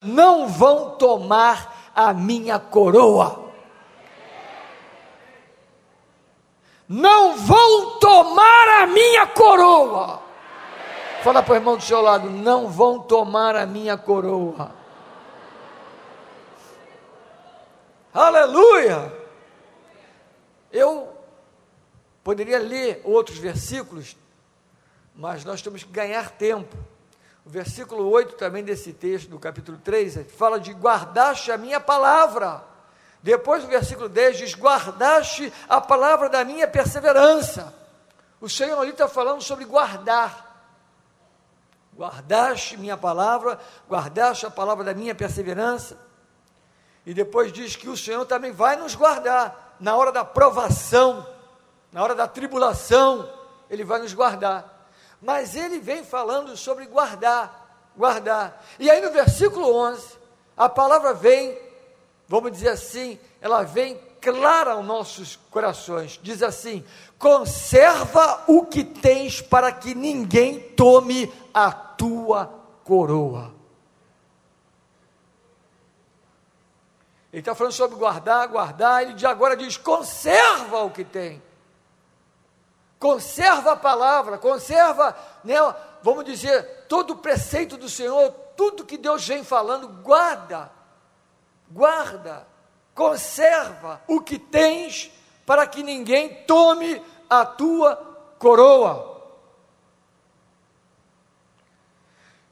não vão tomar a minha coroa. Não vão tomar a minha coroa. Fala para o irmão do seu lado: não vão tomar a minha coroa. Aleluia! Eu poderia ler outros versículos, mas nós temos que ganhar tempo. O versículo 8 também desse texto, do capítulo 3, fala de guardaste a minha palavra. Depois o versículo 10 diz: guardaste a palavra da minha perseverança. O Senhor ali está falando sobre guardar. Guardaste minha palavra, guardaste a palavra da minha perseverança. E depois diz que o Senhor também vai nos guardar na hora da provação, na hora da tribulação, Ele vai nos guardar. Mas Ele vem falando sobre guardar, guardar. E aí no versículo 11, a palavra vem, vamos dizer assim, ela vem clara aos nossos corações. Diz assim: conserva o que tens para que ninguém tome a tua coroa. Ele está falando sobre guardar, guardar. Ele de agora diz: conserva o que tem. Conserva a palavra, conserva, né, vamos dizer, todo o preceito do Senhor, tudo que Deus vem falando, guarda, guarda, conserva o que tens, para que ninguém tome a tua coroa.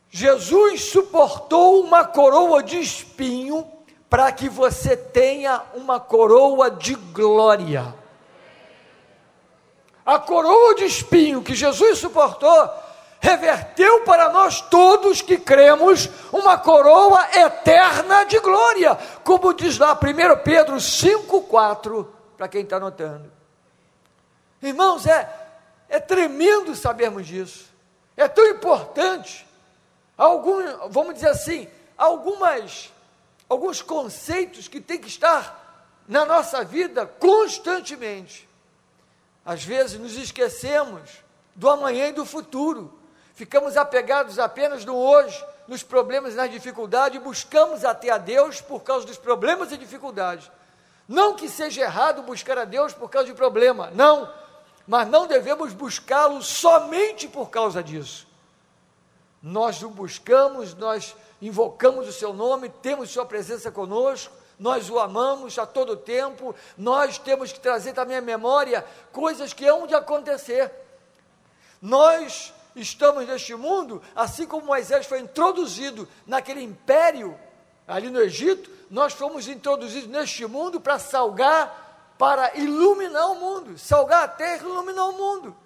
Jesus suportou uma coroa de espinho para que você tenha uma coroa de glória. A coroa de espinho que Jesus suportou reverteu para nós todos que cremos uma coroa eterna de glória, como diz lá 1 Pedro 5,4, para quem está anotando. Irmãos, é, é tremendo sabermos disso, é tão importante. Algum, vamos dizer assim, algumas alguns conceitos que têm que estar na nossa vida constantemente. Às vezes nos esquecemos do amanhã e do futuro, ficamos apegados apenas no hoje, nos problemas e nas dificuldades, e buscamos até a Deus por causa dos problemas e dificuldades. Não que seja errado buscar a Deus por causa de problema, não, mas não devemos buscá-lo somente por causa disso. Nós o buscamos, nós invocamos o seu nome, temos sua presença conosco, nós o amamos a todo tempo, nós temos que trazer também à memória coisas que hão de acontecer. Nós estamos neste mundo, assim como Moisés foi introduzido naquele império ali no Egito, nós fomos introduzidos neste mundo para salgar, para iluminar o mundo, salgar a terra e iluminar o mundo.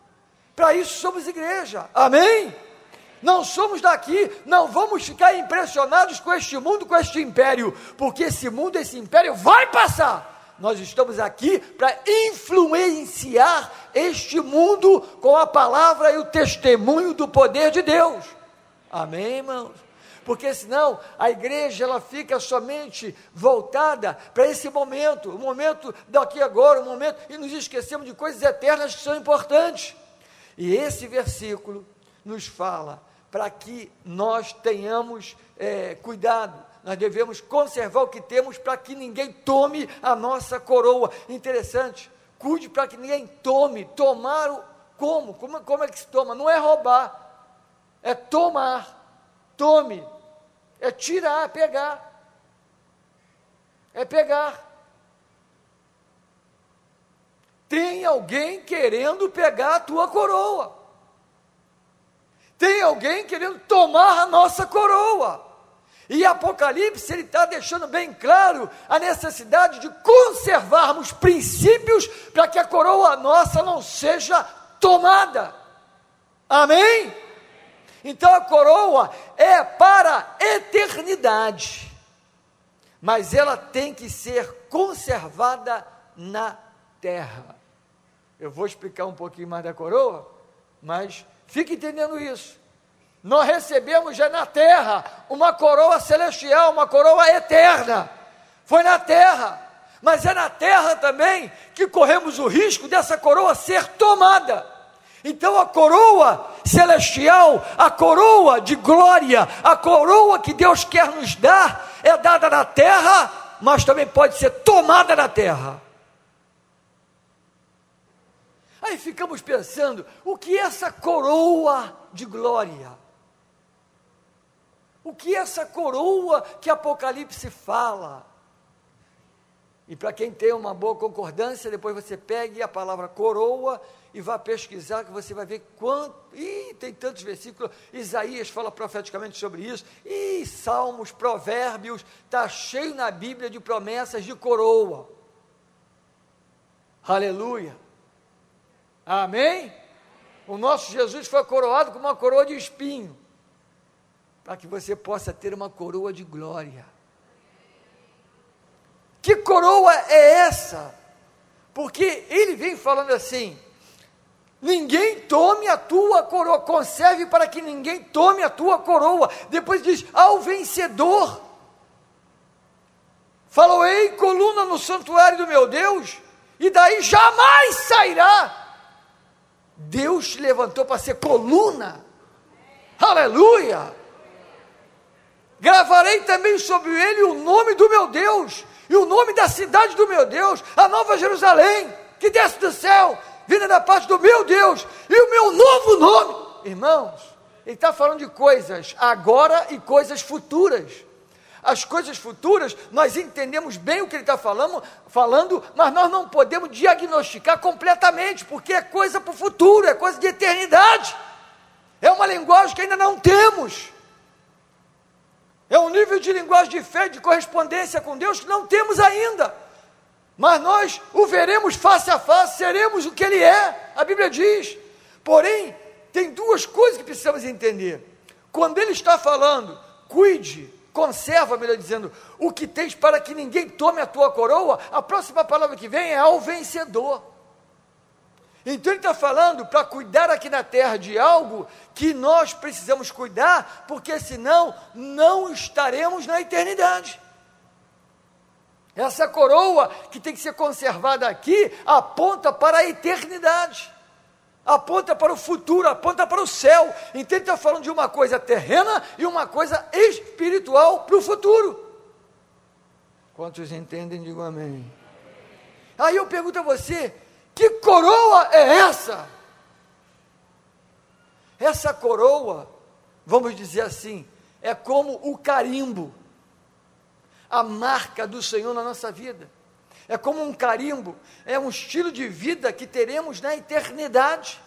Para isso somos igreja. Amém? Não somos daqui, não vamos ficar impressionados com este mundo, com este império, porque esse mundo, esse império vai passar. Nós estamos aqui para influenciar este mundo com a palavra e o testemunho do poder de Deus. Amém, irmãos? Porque senão a igreja ela fica somente voltada para esse momento, o momento daqui agora, o momento, e nos esquecemos de coisas eternas que são importantes. E esse versículo nos fala para que nós tenhamos é, cuidado. Nós devemos conservar o que temos para que ninguém tome a nossa coroa. Interessante. Cuide para que ninguém tome. Tomar o. Como? como? Como é que se toma? Não é roubar, é tomar. Tome. É tirar, pegar. É pegar. Tem alguém querendo pegar a tua coroa. Tem alguém querendo tomar a nossa coroa. E Apocalipse ele está deixando bem claro a necessidade de conservarmos princípios para que a coroa nossa não seja tomada. Amém? Então a coroa é para a eternidade, mas ela tem que ser conservada na terra. Eu vou explicar um pouquinho mais da coroa, mas Fique entendendo isso. Nós recebemos já na terra uma coroa celestial, uma coroa eterna. Foi na terra, mas é na terra também que corremos o risco dessa coroa ser tomada. Então a coroa celestial, a coroa de glória, a coroa que Deus quer nos dar, é dada na terra, mas também pode ser tomada na terra. Aí ficamos pensando, o que é essa coroa de glória? O que é essa coroa que Apocalipse fala? E para quem tem uma boa concordância, depois você pegue a palavra coroa e vá pesquisar, que você vai ver quanto. Ih, tem tantos versículos. Isaías fala profeticamente sobre isso. Ih, Salmos, Provérbios, está cheio na Bíblia de promessas de coroa. Aleluia. Amém? O nosso Jesus foi coroado com uma coroa de espinho, para que você possa ter uma coroa de glória. Que coroa é essa? Porque ele vem falando assim: ninguém tome a tua coroa, conserve para que ninguém tome a tua coroa. Depois diz: ao vencedor. Falou, ei, coluna no santuário do meu Deus, e daí jamais sairá Deus te levantou para ser coluna. Aleluia! Gravarei também sobre ele o nome do meu Deus e o nome da cidade do meu Deus, a Nova Jerusalém, que desce do céu, vinda da parte do meu Deus, e o meu novo nome. Irmãos, ele está falando de coisas agora e coisas futuras as coisas futuras, nós entendemos bem o que ele está falando, falando, mas nós não podemos diagnosticar completamente, porque é coisa para o futuro, é coisa de eternidade. É uma linguagem que ainda não temos. É um nível de linguagem de fé, de correspondência com Deus que não temos ainda. Mas nós o veremos face a face, seremos o que Ele é, a Bíblia diz. Porém, tem duas coisas que precisamos entender. Quando Ele está falando, cuide conserva, melhor dizendo, o que tens para que ninguém tome a tua coroa, a próxima palavra que vem é ao vencedor. Então ele está falando para cuidar aqui na terra de algo que nós precisamos cuidar, porque senão não estaremos na eternidade. Essa coroa que tem que ser conservada aqui aponta para a eternidade aponta para o futuro, aponta para o céu. Então ele está falando de uma coisa terrena e uma coisa espiritual para o futuro. Quantos entendem, digam amém. Aí eu pergunto a você: que coroa é essa? Essa coroa, vamos dizer assim, é como o carimbo, a marca do Senhor na nossa vida é como um carimbo, é um estilo de vida que teremos na eternidade.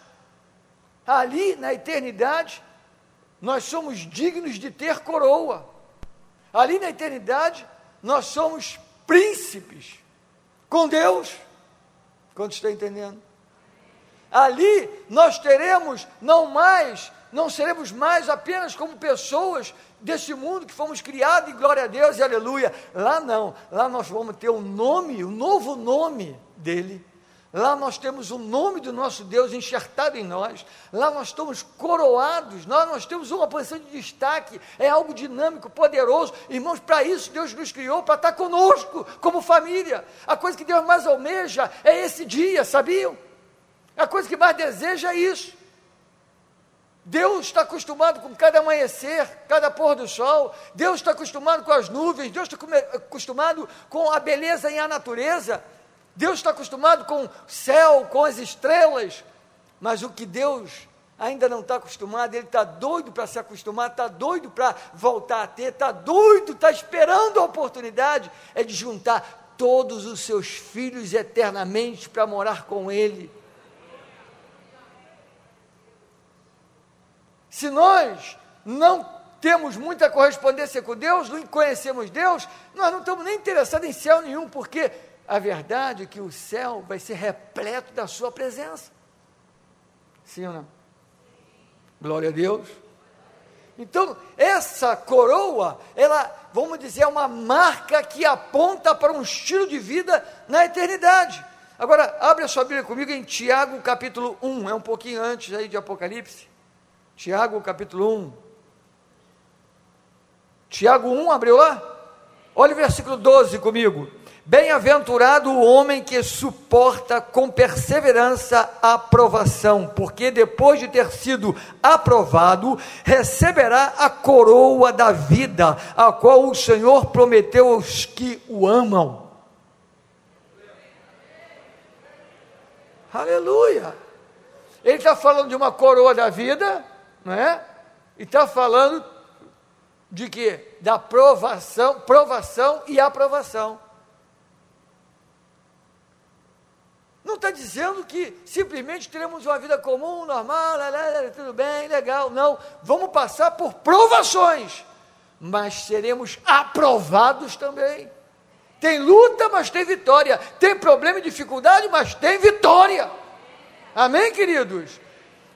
Ali, na eternidade, nós somos dignos de ter coroa. Ali na eternidade, nós somos príncipes com Deus. Quanto está entendendo? Ali nós teremos não mais, não seremos mais apenas como pessoas deste mundo que fomos criados, e glória a Deus e aleluia. Lá não, lá nós vamos ter o um nome, o um novo nome dele. Lá nós temos o nome do nosso Deus enxertado em nós. Lá nós estamos coroados. Lá nós temos uma posição de destaque. É algo dinâmico, poderoso. Irmãos, para isso Deus nos criou, para estar conosco, como família. A coisa que Deus mais almeja é esse dia, sabiam? A coisa que mais deseja é isso. Deus está acostumado com cada amanhecer, cada pôr do sol. Deus está acostumado com as nuvens. Deus está acostumado com a beleza e a natureza. Deus está acostumado com o céu, com as estrelas. Mas o que Deus ainda não está acostumado, Ele está doido para se acostumar, está doido para voltar a ter, está doido, está esperando a oportunidade, é de juntar todos os seus filhos eternamente para morar com Ele. Se nós não temos muita correspondência com Deus, não conhecemos Deus, nós não estamos nem interessados em céu nenhum, porque a verdade é que o céu vai ser repleto da sua presença. Sim ou não? Glória a Deus. Então, essa coroa, ela, vamos dizer, é uma marca que aponta para um estilo de vida na eternidade. Agora, abre a sua Bíblia comigo em Tiago capítulo 1, é um pouquinho antes aí de Apocalipse. Tiago capítulo 1. Tiago 1, abriu lá? Olha o versículo 12 comigo. Bem-aventurado o homem que suporta com perseverança a provação, porque depois de ter sido aprovado, receberá a coroa da vida, a qual o Senhor prometeu aos que o amam. Aleluia! Ele está falando de uma coroa da vida, não é? E está falando de quê? Da provação, provação e aprovação. Não está dizendo que simplesmente teremos uma vida comum, normal, lá, lá, lá, tudo bem, legal. Não, vamos passar por provações, mas seremos aprovados também. Tem luta, mas tem vitória. Tem problema e dificuldade, mas tem vitória. Amém, queridos?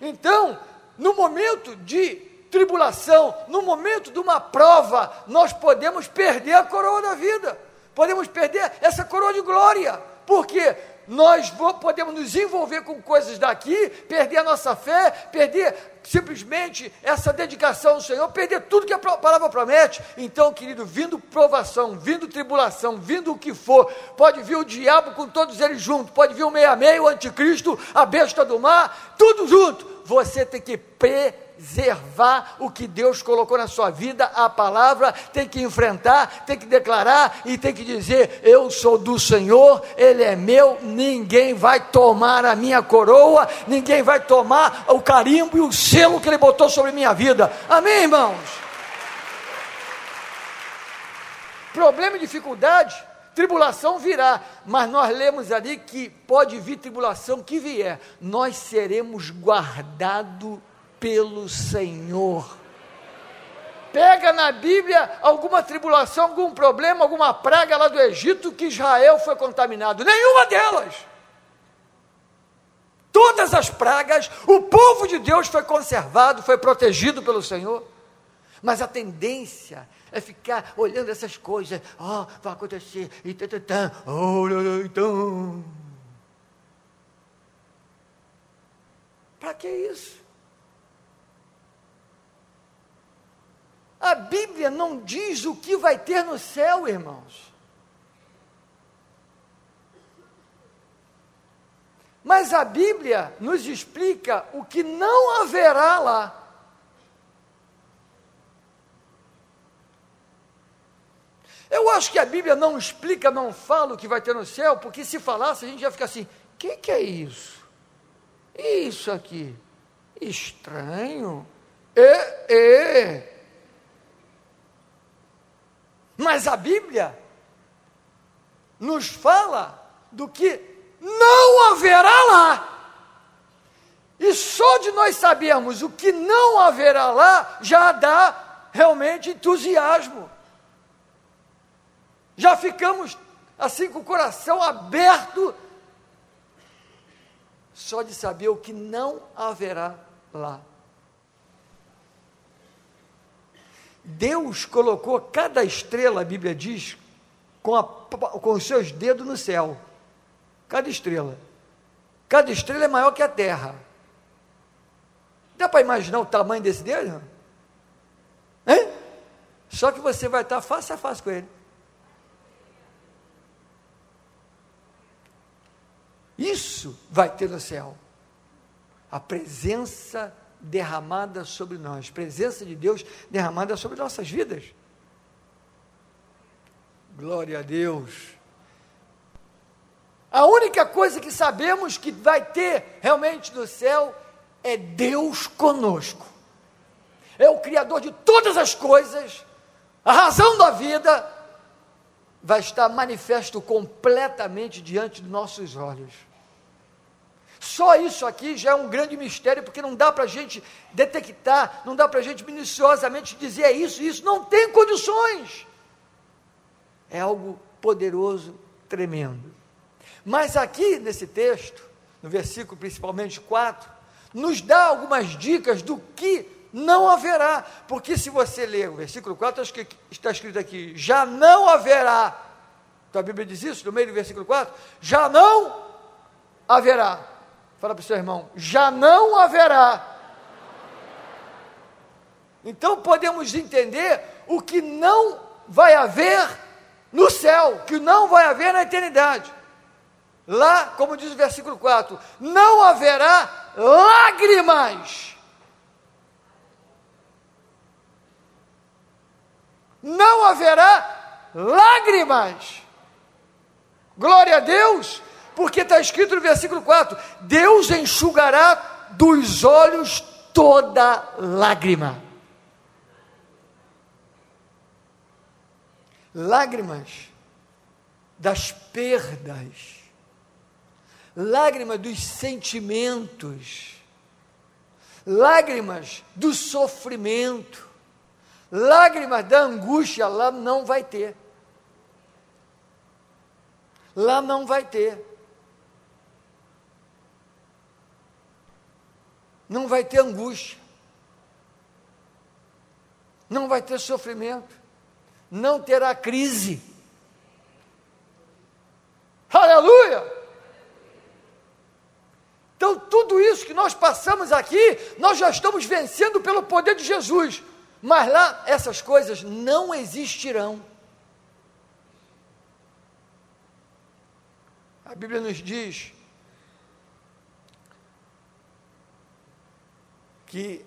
Então, no momento de tribulação, no momento de uma prova, nós podemos perder a coroa da vida. Podemos perder essa coroa de glória. Por quê? nós podemos nos envolver com coisas daqui, perder a nossa fé, perder simplesmente essa dedicação ao Senhor, perder tudo que a palavra promete. Então, querido, vindo provação, vindo tribulação, vindo o que for, pode vir o diabo com todos eles juntos, pode vir o meia-meia, o anticristo, a besta do mar, tudo junto. Você tem que pre preservar o que Deus colocou na sua vida, a palavra, tem que enfrentar, tem que declarar e tem que dizer: Eu sou do Senhor, Ele é meu, ninguém vai tomar a minha coroa, ninguém vai tomar o carimbo e o selo que Ele botou sobre minha vida. Amém, irmãos? Problema e dificuldade, tribulação virá, mas nós lemos ali que pode vir tribulação que vier, nós seremos guardados pelo Senhor. Pega na Bíblia alguma tribulação, algum problema, alguma praga lá do Egito que Israel foi contaminado. Nenhuma delas. Todas as pragas, o povo de Deus foi conservado, foi protegido pelo Senhor. Mas a tendência é ficar olhando essas coisas, ó, oh, vai acontecer, e tã, tã, tã, oh, então. Para que isso? A Bíblia não diz o que vai ter no céu, irmãos. Mas a Bíblia nos explica o que não haverá lá. Eu acho que a Bíblia não explica, não fala o que vai ter no céu, porque se falasse a gente ia ficar assim: o que, que é isso? Isso aqui? Estranho. É, é. Mas a Bíblia nos fala do que não haverá lá. E só de nós sabermos o que não haverá lá já dá realmente entusiasmo. Já ficamos assim com o coração aberto só de saber o que não haverá lá. Deus colocou cada estrela, a Bíblia diz, com, a, com os seus dedos no céu. Cada estrela. Cada estrela é maior que a terra. Dá para imaginar o tamanho desse dedo? Hein? Só que você vai estar face a face com ele. Isso vai ter no céu. A presença derramada sobre nós, presença de Deus derramada sobre nossas vidas. Glória a Deus. A única coisa que sabemos que vai ter realmente no céu é Deus conosco. É o Criador de todas as coisas, a razão da vida, vai estar manifesto completamente diante dos nossos olhos. Só isso aqui já é um grande mistério, porque não dá para a gente detectar, não dá para a gente minuciosamente dizer é isso, isso, não tem condições. É algo poderoso, tremendo. Mas aqui nesse texto, no versículo principalmente 4, nos dá algumas dicas do que não haverá. Porque se você ler o versículo 4, acho que está escrito aqui: já não haverá. Então a Bíblia diz isso no meio do versículo 4: já não haverá. Fala para o seu irmão: já não haverá. Então podemos entender o que não vai haver no céu, que não vai haver na eternidade. Lá, como diz o versículo 4, não haverá lágrimas. Não haverá lágrimas. Glória a Deus, porque está escrito no versículo 4: Deus enxugará dos olhos toda lágrima. Lágrimas das perdas, lágrimas dos sentimentos, lágrimas do sofrimento, lágrimas da angústia, lá não vai ter. Lá não vai ter. Não vai ter angústia. Não vai ter sofrimento. Não terá crise. Aleluia! Então, tudo isso que nós passamos aqui, nós já estamos vencendo pelo poder de Jesus. Mas lá, essas coisas não existirão. A Bíblia nos diz que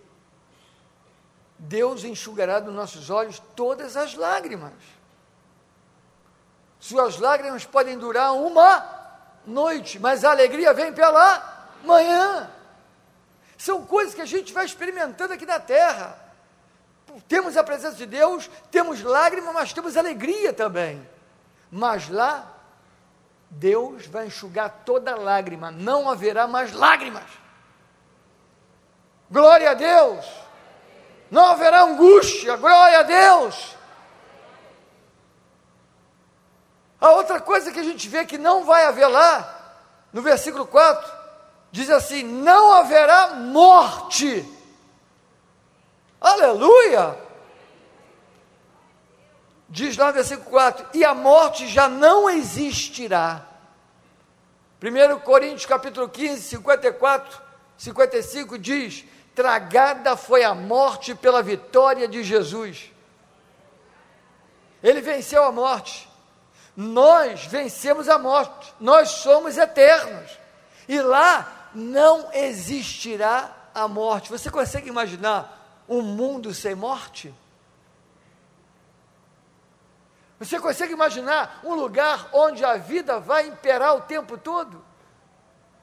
Deus enxugará dos nossos olhos todas as lágrimas. Suas lágrimas podem durar uma noite, mas a alegria vem pela manhã. São coisas que a gente vai experimentando aqui na terra. Temos a presença de Deus, temos lágrimas, mas temos alegria também. Mas lá Deus vai enxugar toda lágrima, não haverá mais lágrimas. Glória a Deus. Não haverá angústia, glória a Deus. A outra coisa que a gente vê que não vai haver lá, no versículo 4, diz assim: não haverá morte. Aleluia! diz lá no versículo 4: e a morte já não existirá. 1 Coríntios capítulo 15, 54, 55 diz: Tragada foi a morte pela vitória de Jesus. Ele venceu a morte. Nós vencemos a morte. Nós somos eternos. E lá não existirá a morte. Você consegue imaginar um mundo sem morte? Você consegue imaginar um lugar onde a vida vai imperar o tempo todo?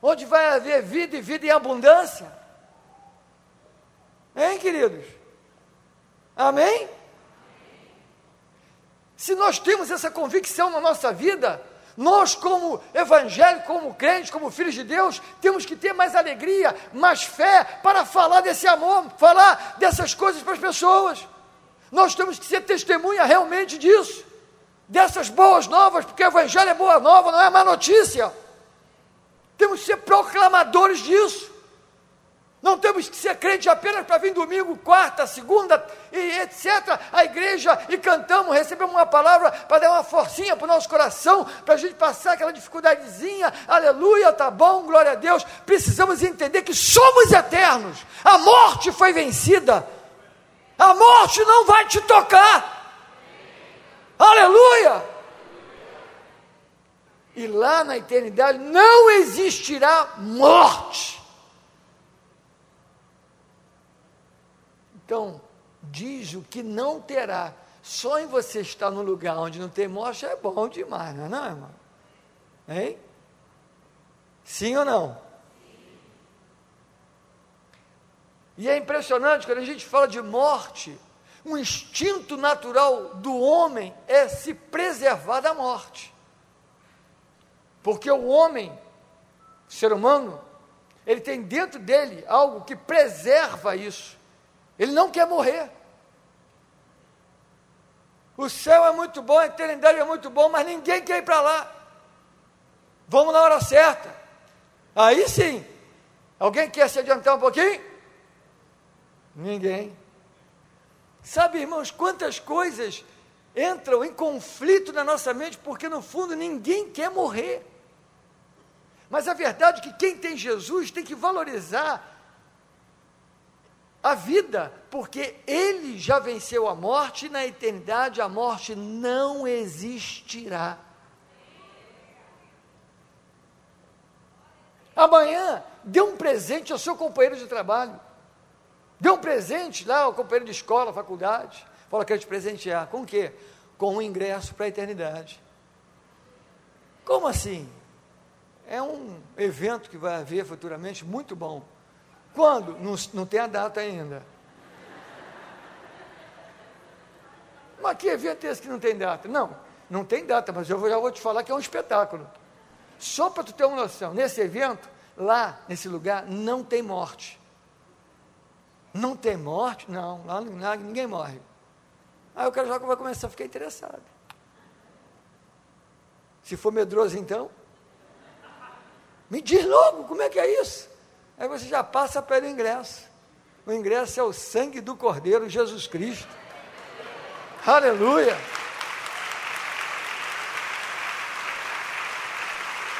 Onde vai haver vida e vida em abundância? Hein, queridos? Amém? Se nós temos essa convicção na nossa vida, nós, como evangélicos, como crentes, como filhos de Deus, temos que ter mais alegria, mais fé para falar desse amor, falar dessas coisas para as pessoas. Nós temos que ser testemunha realmente disso dessas boas novas, porque o Evangelho é boa nova, não é má notícia. Temos que ser proclamadores disso. Não temos que ser crente apenas para vir domingo, quarta, segunda e etc. A igreja e cantamos, recebemos uma palavra para dar uma forcinha para o nosso coração, para a gente passar aquela dificuldadezinha. Aleluia, tá bom, glória a Deus. Precisamos entender que somos eternos. A morte foi vencida. A morte não vai te tocar. Aleluia! E lá na eternidade não existirá morte. Então, diz o que não terá. Só em você estar no lugar onde não tem morte é bom demais, não é, não, irmão? Hein? Sim ou não? E é impressionante quando a gente fala de morte, um instinto natural do homem é se preservar da morte. Porque o homem, o ser humano, ele tem dentro dele algo que preserva isso. Ele não quer morrer. O céu é muito bom, a eternidade é muito bom, mas ninguém quer ir para lá. Vamos na hora certa. Aí sim. Alguém quer se adiantar um pouquinho? Ninguém. Sabe, irmãos, quantas coisas entram em conflito na nossa mente porque no fundo ninguém quer morrer. Mas a verdade é que quem tem Jesus tem que valorizar a vida, porque ele já venceu a morte e na eternidade a morte não existirá. Amanhã, dê um presente ao seu companheiro de trabalho. Dê um presente lá ao companheiro de escola, faculdade. Fala, quero te presentear. Com o quê? Com um ingresso para a eternidade. Como assim? É um evento que vai haver futuramente muito bom. Quando? Não, não tem a data ainda. Mas que evento é esse que não tem data? Não, não tem data, mas eu já vou te falar que é um espetáculo. Só para tu ter uma noção, nesse evento, lá, nesse lugar, não tem morte. Não tem morte? Não, lá, lá ninguém morre. Aí o cara já vai começar a ficar interessado. Se for medroso, então, me diz logo como é que é isso. Aí você já passa pelo ingresso. O ingresso é o sangue do Cordeiro Jesus Cristo. Aleluia.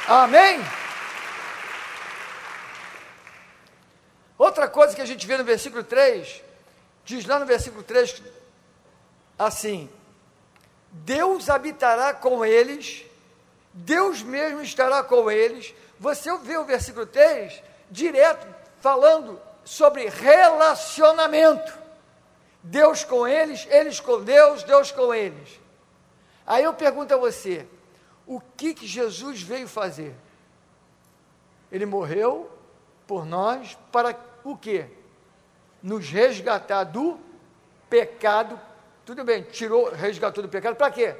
Amém? Outra coisa que a gente vê no versículo 3, diz lá no versículo 3 assim: Deus habitará com eles, Deus mesmo estará com eles. Você vê o versículo 3 direto falando sobre relacionamento. Deus com eles, eles com Deus, Deus com eles. Aí eu pergunto a você: o que, que Jesus veio fazer? Ele morreu por nós para o quê? Nos resgatar do pecado. Tudo bem, tirou, resgatou do pecado, para quê?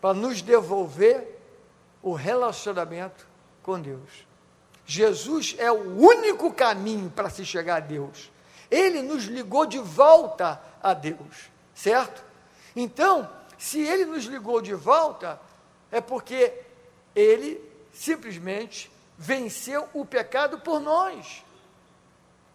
Para nos devolver o relacionamento com Deus. Jesus é o único caminho para se chegar a Deus. Ele nos ligou de volta a Deus, certo? Então, se ele nos ligou de volta, é porque ele simplesmente venceu o pecado por nós.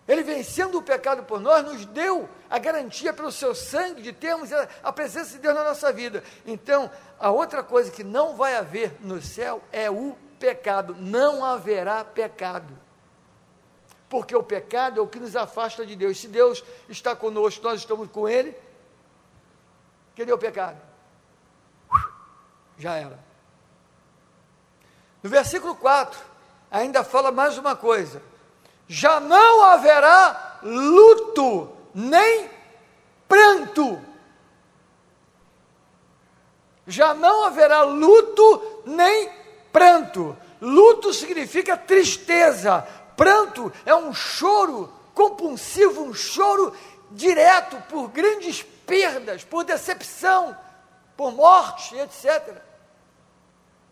Ele vencendo o pecado por nós, nos deu a garantia pelo seu sangue de termos a presença de Deus na nossa vida. Então, a outra coisa que não vai haver no céu é o pecado. Não haverá pecado. Porque o pecado é o que nos afasta de Deus. Se Deus está conosco, nós estamos com Ele, cadê o pecado? já era. No versículo 4, ainda fala mais uma coisa: já não haverá luto, nem pranto. Já não haverá luto, nem pranto. Luto significa tristeza, pranto é um choro compulsivo, um choro direto por grandes perdas, por decepção, por morte, etc.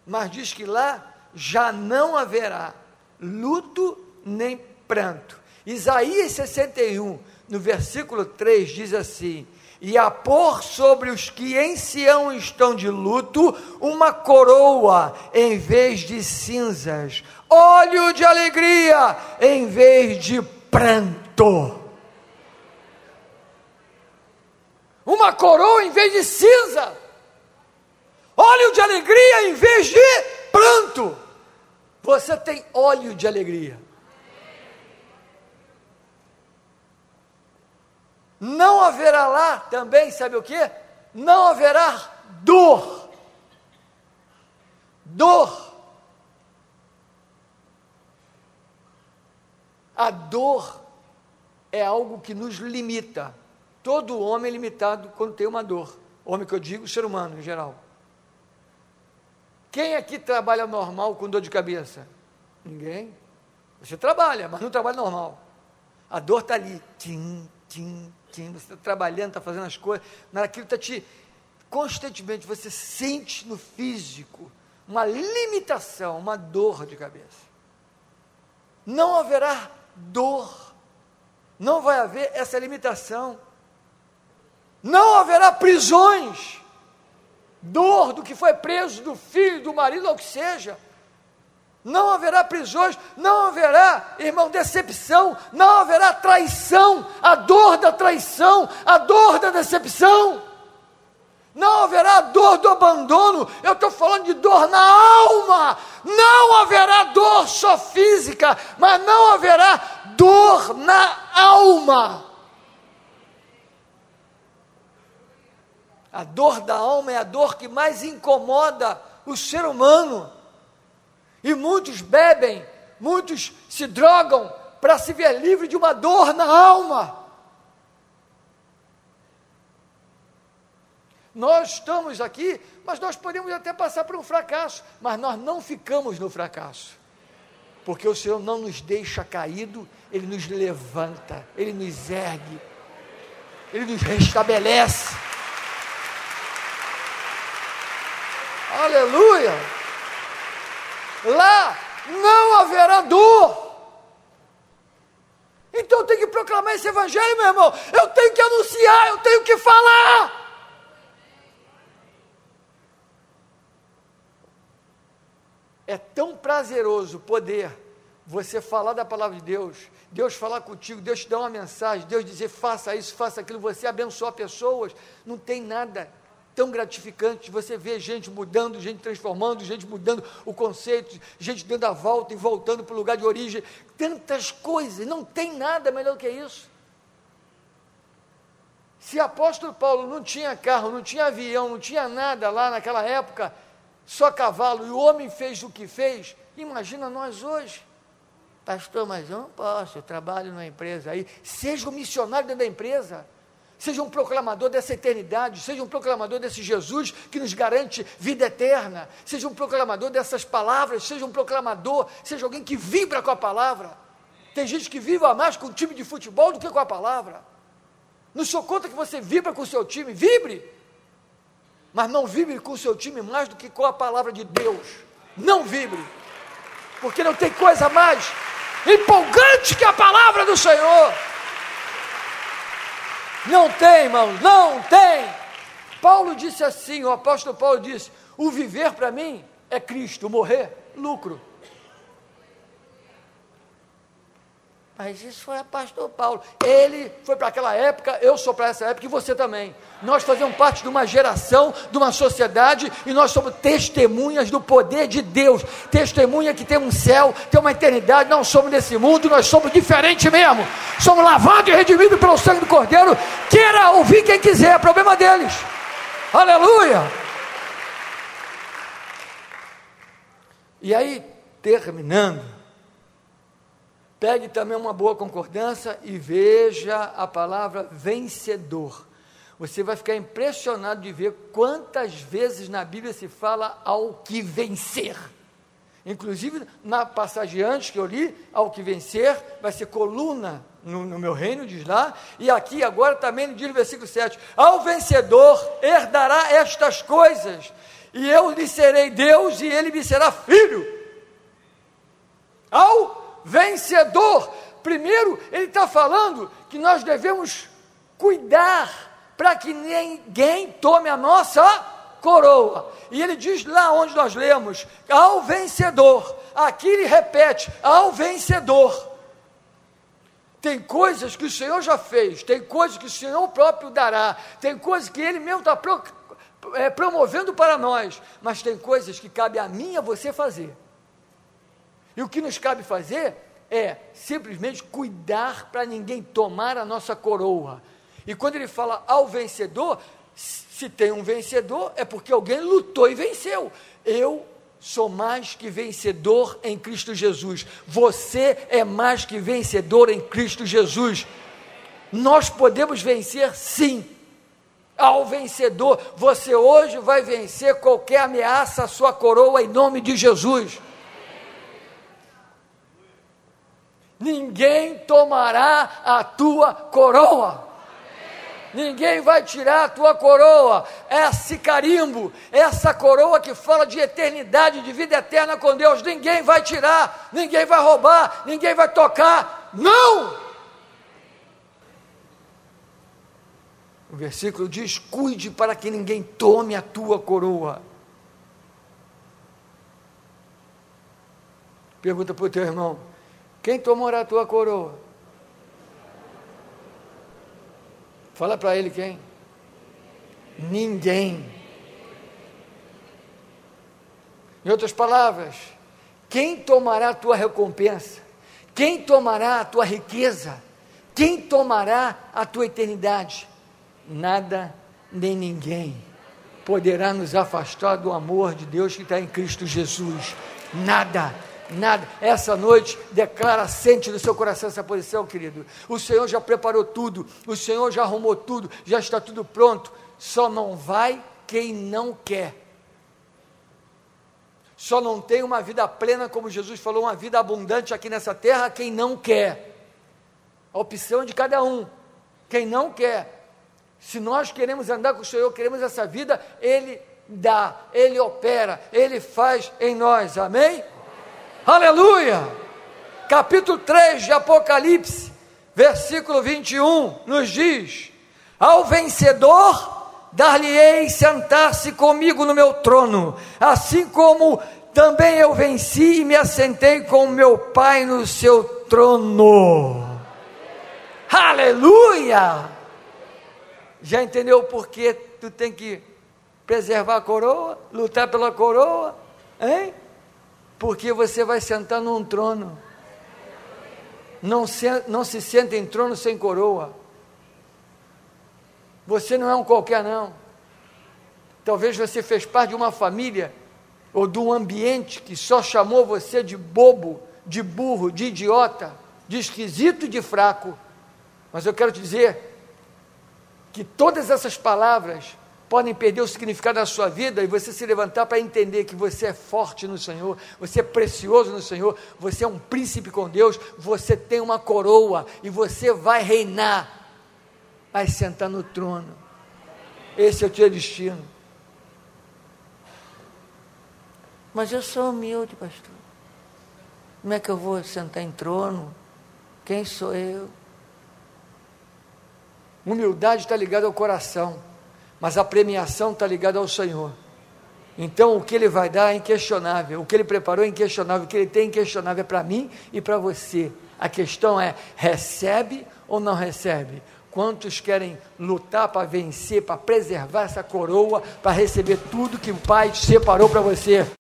Mas diz que lá já não haverá luto nem pranto. Isaías 61, no versículo 3, diz assim: E a pôr sobre os que em Sião estão de luto uma coroa em vez de cinzas, óleo de alegria em vez de pranto. Uma coroa em vez de cinza óleo de alegria em vez de pranto. Você tem óleo de alegria. Não haverá lá também, sabe o que? Não haverá dor. Dor. A dor é algo que nos limita. Todo homem é limitado quando tem uma dor. Homem que eu digo, ser humano em geral. Quem aqui trabalha normal com dor de cabeça? Ninguém. Você trabalha, mas não trabalha normal. A dor está ali. Tim, tim, tim. Você está trabalhando, está fazendo as coisas. Mas aquilo está te. Constantemente você sente no físico uma limitação, uma dor de cabeça. Não haverá dor. Não vai haver essa limitação. Não haverá prisões dor do que foi preso, do filho, do marido, ou o que seja. Não haverá prisões, não haverá, irmão, decepção, não haverá traição, a dor da traição, a dor da decepção. Não haverá dor do abandono, eu estou falando de dor na alma. Não haverá dor só física, mas não haverá dor na alma. A dor da alma é a dor que mais incomoda o ser humano. E muitos bebem, muitos se drogam para se ver livre de uma dor na alma. Nós estamos aqui, mas nós podemos até passar por um fracasso, mas nós não ficamos no fracasso. Porque o Senhor não nos deixa caído, Ele nos levanta, Ele nos ergue, Ele nos restabelece. Aleluia! Lá não haverá dor. Então eu tenho que proclamar esse evangelho, meu irmão. Eu tenho que anunciar, eu tenho que falar. É tão prazeroso poder você falar da palavra de Deus, Deus falar contigo, Deus te dar uma mensagem, Deus dizer faça isso, faça aquilo, você abençoar pessoas. Não tem nada tão gratificante você ver gente mudando, gente transformando, gente mudando o conceito, gente dando a volta e voltando para o lugar de origem, tantas coisas, não tem nada melhor que isso. Se apóstolo Paulo não tinha carro, não tinha avião, não tinha nada lá naquela época, só cavalo, e o homem fez o que fez, imagina nós hoje. Pastor, mas eu não posso, eu trabalho numa empresa aí. Seja um missionário dentro da empresa seja um proclamador dessa eternidade, seja um proclamador desse Jesus que nos garante vida eterna, seja um proclamador dessas palavras, seja um proclamador, seja alguém que vibra com a palavra. Tem gente que vibra mais com o time de futebol do que com a palavra. Não sou contra que você vibra com o seu time, vibre, mas não vibre com o seu time mais do que com a palavra de Deus. Não vibre, porque não tem coisa mais empolgante que a palavra do Senhor. Não tem, irmãos, não tem. Paulo disse assim, o apóstolo Paulo disse: o viver para mim é Cristo, o morrer, lucro. Mas isso foi a pastor Paulo. Ele foi para aquela época, eu sou para essa época e você também. Nós fazemos parte de uma geração, de uma sociedade e nós somos testemunhas do poder de Deus. Testemunha que tem um céu, tem uma eternidade. Não somos desse mundo, nós somos diferentes mesmo. Somos lavados e redimidos pelo sangue do Cordeiro. Queira ouvir quem quiser, é problema deles. Aleluia! E aí, terminando, Pegue também uma boa concordância e veja a palavra vencedor. Você vai ficar impressionado de ver quantas vezes na Bíblia se fala ao que vencer. Inclusive, na passagem antes que eu li, ao que vencer, vai ser coluna no, no, meu reino, diz lá, e aqui agora também diz no versículo 7: Ao vencedor herdará estas coisas, e eu lhe serei Deus, e ele me será filho. Ao vencedor. Primeiro, ele está falando que nós devemos cuidar para que ninguém tome a nossa coroa. E ele diz lá onde nós lemos: ao vencedor. Aqui ele repete: ao vencedor. Tem coisas que o Senhor já fez, tem coisas que o Senhor próprio dará, tem coisas que Ele mesmo está é, promovendo para nós, mas tem coisas que cabe a mim e a você fazer. E o que nos cabe fazer é simplesmente cuidar para ninguém tomar a nossa coroa. E quando ele fala ao vencedor, se tem um vencedor, é porque alguém lutou e venceu. Eu sou mais que vencedor em Cristo Jesus. Você é mais que vencedor em Cristo Jesus. Nós podemos vencer sim. Ao vencedor, você hoje vai vencer qualquer ameaça à sua coroa em nome de Jesus. Ninguém tomará a tua coroa. Ninguém vai tirar a tua coroa, esse carimbo, essa coroa que fala de eternidade, de vida eterna com Deus. Ninguém vai tirar, ninguém vai roubar, ninguém vai tocar. Não! O versículo diz: cuide para que ninguém tome a tua coroa. Pergunta para o teu irmão: quem tomará a tua coroa? Fala para ele quem? Ninguém. Em outras palavras, quem tomará a tua recompensa? Quem tomará a tua riqueza? Quem tomará a tua eternidade? Nada nem ninguém poderá nos afastar do amor de Deus que está em Cristo Jesus. Nada, nada. Essa noite, declara, sente no seu coração essa posição, querido. O Senhor já preparou tudo, o Senhor já arrumou tudo, já está tudo pronto. Só não vai quem não quer. Só não tem uma vida plena, como Jesus falou, uma vida abundante aqui nessa terra, quem não quer. A opção de cada um. Quem não quer. Se nós queremos andar com o Senhor, queremos essa vida, Ele dá, Ele opera, Ele faz em nós. Amém? Aleluia! Capítulo 3 de Apocalipse, versículo 21, nos diz: Ao vencedor dar-lhe-ei sentar-se comigo no meu trono, assim como também eu venci e me assentei com meu Pai no seu trono. Aleluia! Já entendeu o porquê tu tem que preservar a coroa, lutar pela coroa? Hein? Porque você vai sentar num trono. Não se, não se senta em trono sem coroa. Você não é um qualquer, não. Talvez você fez parte de uma família ou de um ambiente que só chamou você de bobo, de burro, de idiota, de esquisito, de fraco. Mas eu quero te dizer que todas essas palavras podem perder o significado da sua vida e você se levantar para entender que você é forte no Senhor, você é precioso no Senhor, você é um príncipe com Deus, você tem uma coroa e você vai reinar, vai sentar no trono. Esse é o teu destino. Mas eu sou humilde, pastor. Como é que eu vou sentar em trono? Quem sou eu? Humildade está ligada ao coração, mas a premiação está ligada ao Senhor. Então, o que Ele vai dar é inquestionável, o que Ele preparou é inquestionável, o que Ele tem é inquestionável é para mim e para você. A questão é: recebe ou não recebe? Quantos querem lutar para vencer, para preservar essa coroa, para receber tudo que o Pai separou para você?